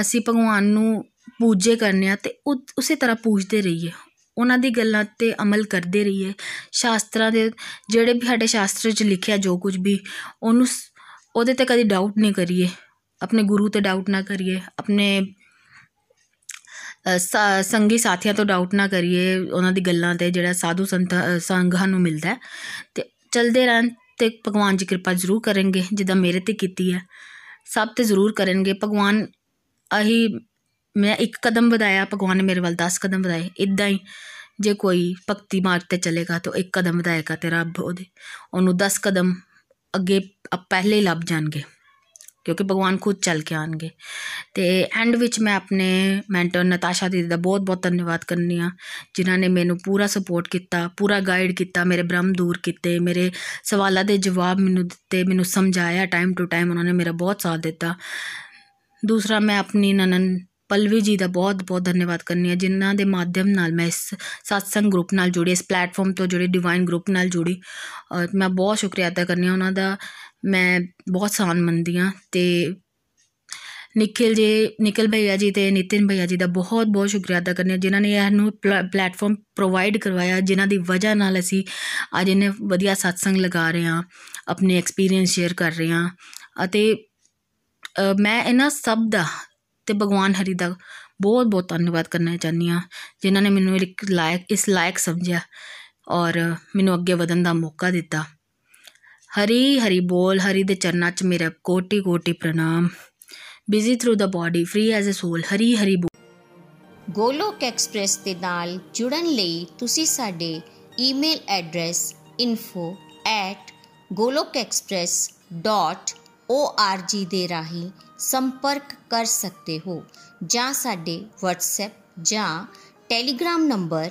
ਅਸੀਂ ਭਗਵਾਨ ਨੂੰ ਪੂਜੇ ਕਰਨੇ ਆ, ਤੇ ਉਸੇ ਤਰ੍ਹਾਂ ਪੂਜਦੇ ਰਹੀਏ। ਉਹਨਾਂ ਦੀ ਗੱਲਾਂ ਤੇ ਅਮਲ ਕਰਦੇ ਰਹੀਏ। ਸ਼ਾਸਤਰਾਂ ਦੇ, ਜਿਹੜੇ ਵੀ ਸਾਡੇ ਸ਼ਾਸਤਰ 'ਚ ਲਿਖਿਆ ਜੋ ਕੁਝ ਵੀ, ਉਹਨੂੰ ਉਹਦੇ ਤੇ ਕਦੀ ਡਾਊਟ ਨਹੀਂ ਕਰੀਏ। ਆਪਣੇ ਗੁਰੂ ਤੇ ਡਾਊਟ ਨਾ ਕਰੀਏ। ਆਪਣੇ ਸੰਗੀ ਸਾਥੀਆਂ ਤੋਂ ਡਾਊਟ ਨਾ ਕਰੀਏ। ਉਹਨਾਂ ਦੀ ਗੱਲਾਂ ਤੇ ਜਿਹੜਾ ਸਾਧੂ ਸੰਤ ਸੰਗਾਂ ਨੂੰ ਮਿਲਦਾ ਤੇ ਚਲਦੇ ਰਹਿਣ। ਤੇ ਭਗਵਾਨ ਜੀ ਕਿਰਪਾ ਜ਼ਰੂਰ ਕਰਨਗੇ, ਜਿੱਦਾਂ ਮੇਰੇ ਤੇ ਕੀਤੀ ਹੈ। ਸਭ ਤੇ ਜ਼ਰੂਰ ਕਰਨਗੇ। ਭਗਵਾਨ, ਆਹੀ ਮੈਂ ਇੱਕ ਕਦਮ ਵਧਾਇਆ, ਭਗਵਾਨ ਨੇ ਮੇਰੇ ਵੱਲ 10 ਕਦਮ ਵਧਾਏ। ਇਦਾਂ ਹੀ ਜੇ ਕੋਈ ਭਗਤੀ ਮਾਰਗ ਤੇ ਚੱਲੇਗਾ, ਤਾਂ ਇੱਕ ਕਦਮ ਵਧਾਏਗਾ ਤੇ ਰੱਬ ਉਹਦੇ, ਉਹਨੂੰ 10 ਕਦਮ ਅੱਗੇ ਪਹਿਲੇ ਹੀ ਲੱਭ ਜਾਣਗੇ। ਕਿਉਂਕਿ ਭਗਵਾਨ ਖੁਦ ਚੱਲ ਕੇ ਆਣਗੇ ਤੇ ਐਂਡ ਵਿੱਚ ਮੈਂ ਆਪਣੇ ਮੈਂਟਰ ਨਤਾਸ਼ਾ ਦੀਦੀ ਦਾ ਬਹੁਤ ਬਹੁਤ ਧੰਨਵਾਦ ਕਰਨੀ ਆ, ਜਿਨ੍ਹਾਂ ਨੇ ਮੈਨੂੰ ਪੂਰਾ ਸਪੋਰਟ ਕੀਤਾ, ਪੂਰਾ ਗਾਈਡ ਕੀਤਾ, ਮੇਰੇ ਬ੍ਰਹਮ ਦੂਰ ਕੀਤੇ, ਮੇਰੇ ਸਵਾਲਾਂ ਦੇ ਜਵਾਬ ਮੈਨੂੰ ਦਿੱਤੇ, ਮੈਨੂੰ ਸਮਝਾਇਆ ਟਾਈਮ ਟੂ ਟਾਈਮ ਉਹਨਾਂ ਨੇ ਮੇਰਾ ਬਹੁਤ ਸਾਥ ਦਿੱਤਾ। ਦੂਸਰਾ, ਮੈਂ ਆਪਣੀ ਨਨਨ ਪਲਵੀ ਜੀ ਦਾ ਬਹੁਤ ਬਹੁਤ ਧੰਨਵਾਦ ਕਰਨੀ ਆ, ਜਿਨ੍ਹਾਂ ਦੇ ਮਾਧਿਅਮ ਨਾਲ ਮੈਂ ਇਸ satsang ਗਰੁੱਪ ਨਾਲ ਜੁੜੀ, ਇਸ ਪਲੇਟਫਾਰਮ ਤੋਂ ਜੁੜੀ ਡਿਵਾਈਨ ਗਰੁੱਪ ਨਾਲ ਜੁੜੀ ਔਰ ਮੈਂ ਬਹੁਤ ਸ਼ੁਕਰੀਆ ਅਦਾ ਕਰਨੀ ਆ। ਉਹਨਾਂ ਦਾ ਮੈਂ ਬਹੁਤ ਸਾਨ ਮੰਨਦੀ ਆ ਤੇ ਨਿਖਿਲ ਜੀ ਨਿਕਲ ਭਈਆ ਜੀ ਤੇ ਨਿਤਿਨ ਭਈਆ ਜੀ ਦਾ ਬਹੁਤ ਬਹੁਤ ਸ਼ੁਕਰੀਆ ਅਦਾ ਕਰਨੀ ਆ ਜਿਨ੍ਹਾਂ ਨੇ ਇਹਨੂੰ ਪਲੇਟਫਾਰਮ ਪ੍ਰੋਵਾਈਡ ਕਰਵਾਇਆ, ਜਿਨ੍ਹਾਂ ਦੀ ਵਜ੍ਹਾ ਨਾਲ ਅਸੀਂ ਅੱਜ ਇਹਨੇ ਵਧੀਆ satsang ਲਗਾ ਰਹੇ ਆ ਆਪਣੇ ਐਕਸਪੀਰੀਅੰਸ ਸ਼ੇਅਰ ਕਰ ਰਹੇ ਆ ਅਤੇ ਮੈਂ ਇਹਨਾਂ ਸਭ ਦਾ ਤੇ ਭਗਵਾਨ ਹਰੀ ਦਾ ਬਹੁਤ ਬਹੁਤ ਧੰਨਵਾਦ ਕਰਨਾ ਚਾਹੁੰਦੀ ਆ ਜਿਨ੍ਹਾਂ ਨੇ ਮੈਨੂੰ ਇੱਕ ਲਾਇਕ, ਇਸ ਲਾਇਕ ਸਮਝਿਆ ਔਰ ਮੈਨੂੰ ਅੱਗੇ ਵਧਣ ਦਾ ਮੌਕਾ ਦਿੱਤਾ। ਹਰੀ ਹਰੀ ਬੋਲ, ਹਰੀ ਦੇ ਚਰਨਾਂ 'ਚ ਮੇਰਾ ਕੋਟੀ ਕੋਟੀ ਪ੍ਰਣਾਮ। Busy through the body free as a soul Hari Hari Golok Express ਦੇ ਨਾਲ ਜੁੜਨ ਲਈ ਤੁਸੀਂ ਸਾਡੇ ਈਮੇਲ ਐਡਰੈਸ info@golokexpress.org ਦੇ ਰਾਹੀਂ ਸੰਪਰਕ ਕਰ ਸਕਦੇ ਹੋ, ਜਾਂ ਸਾਡੇ WhatsApp ਜਾਂ Telegram ਨੰਬਰ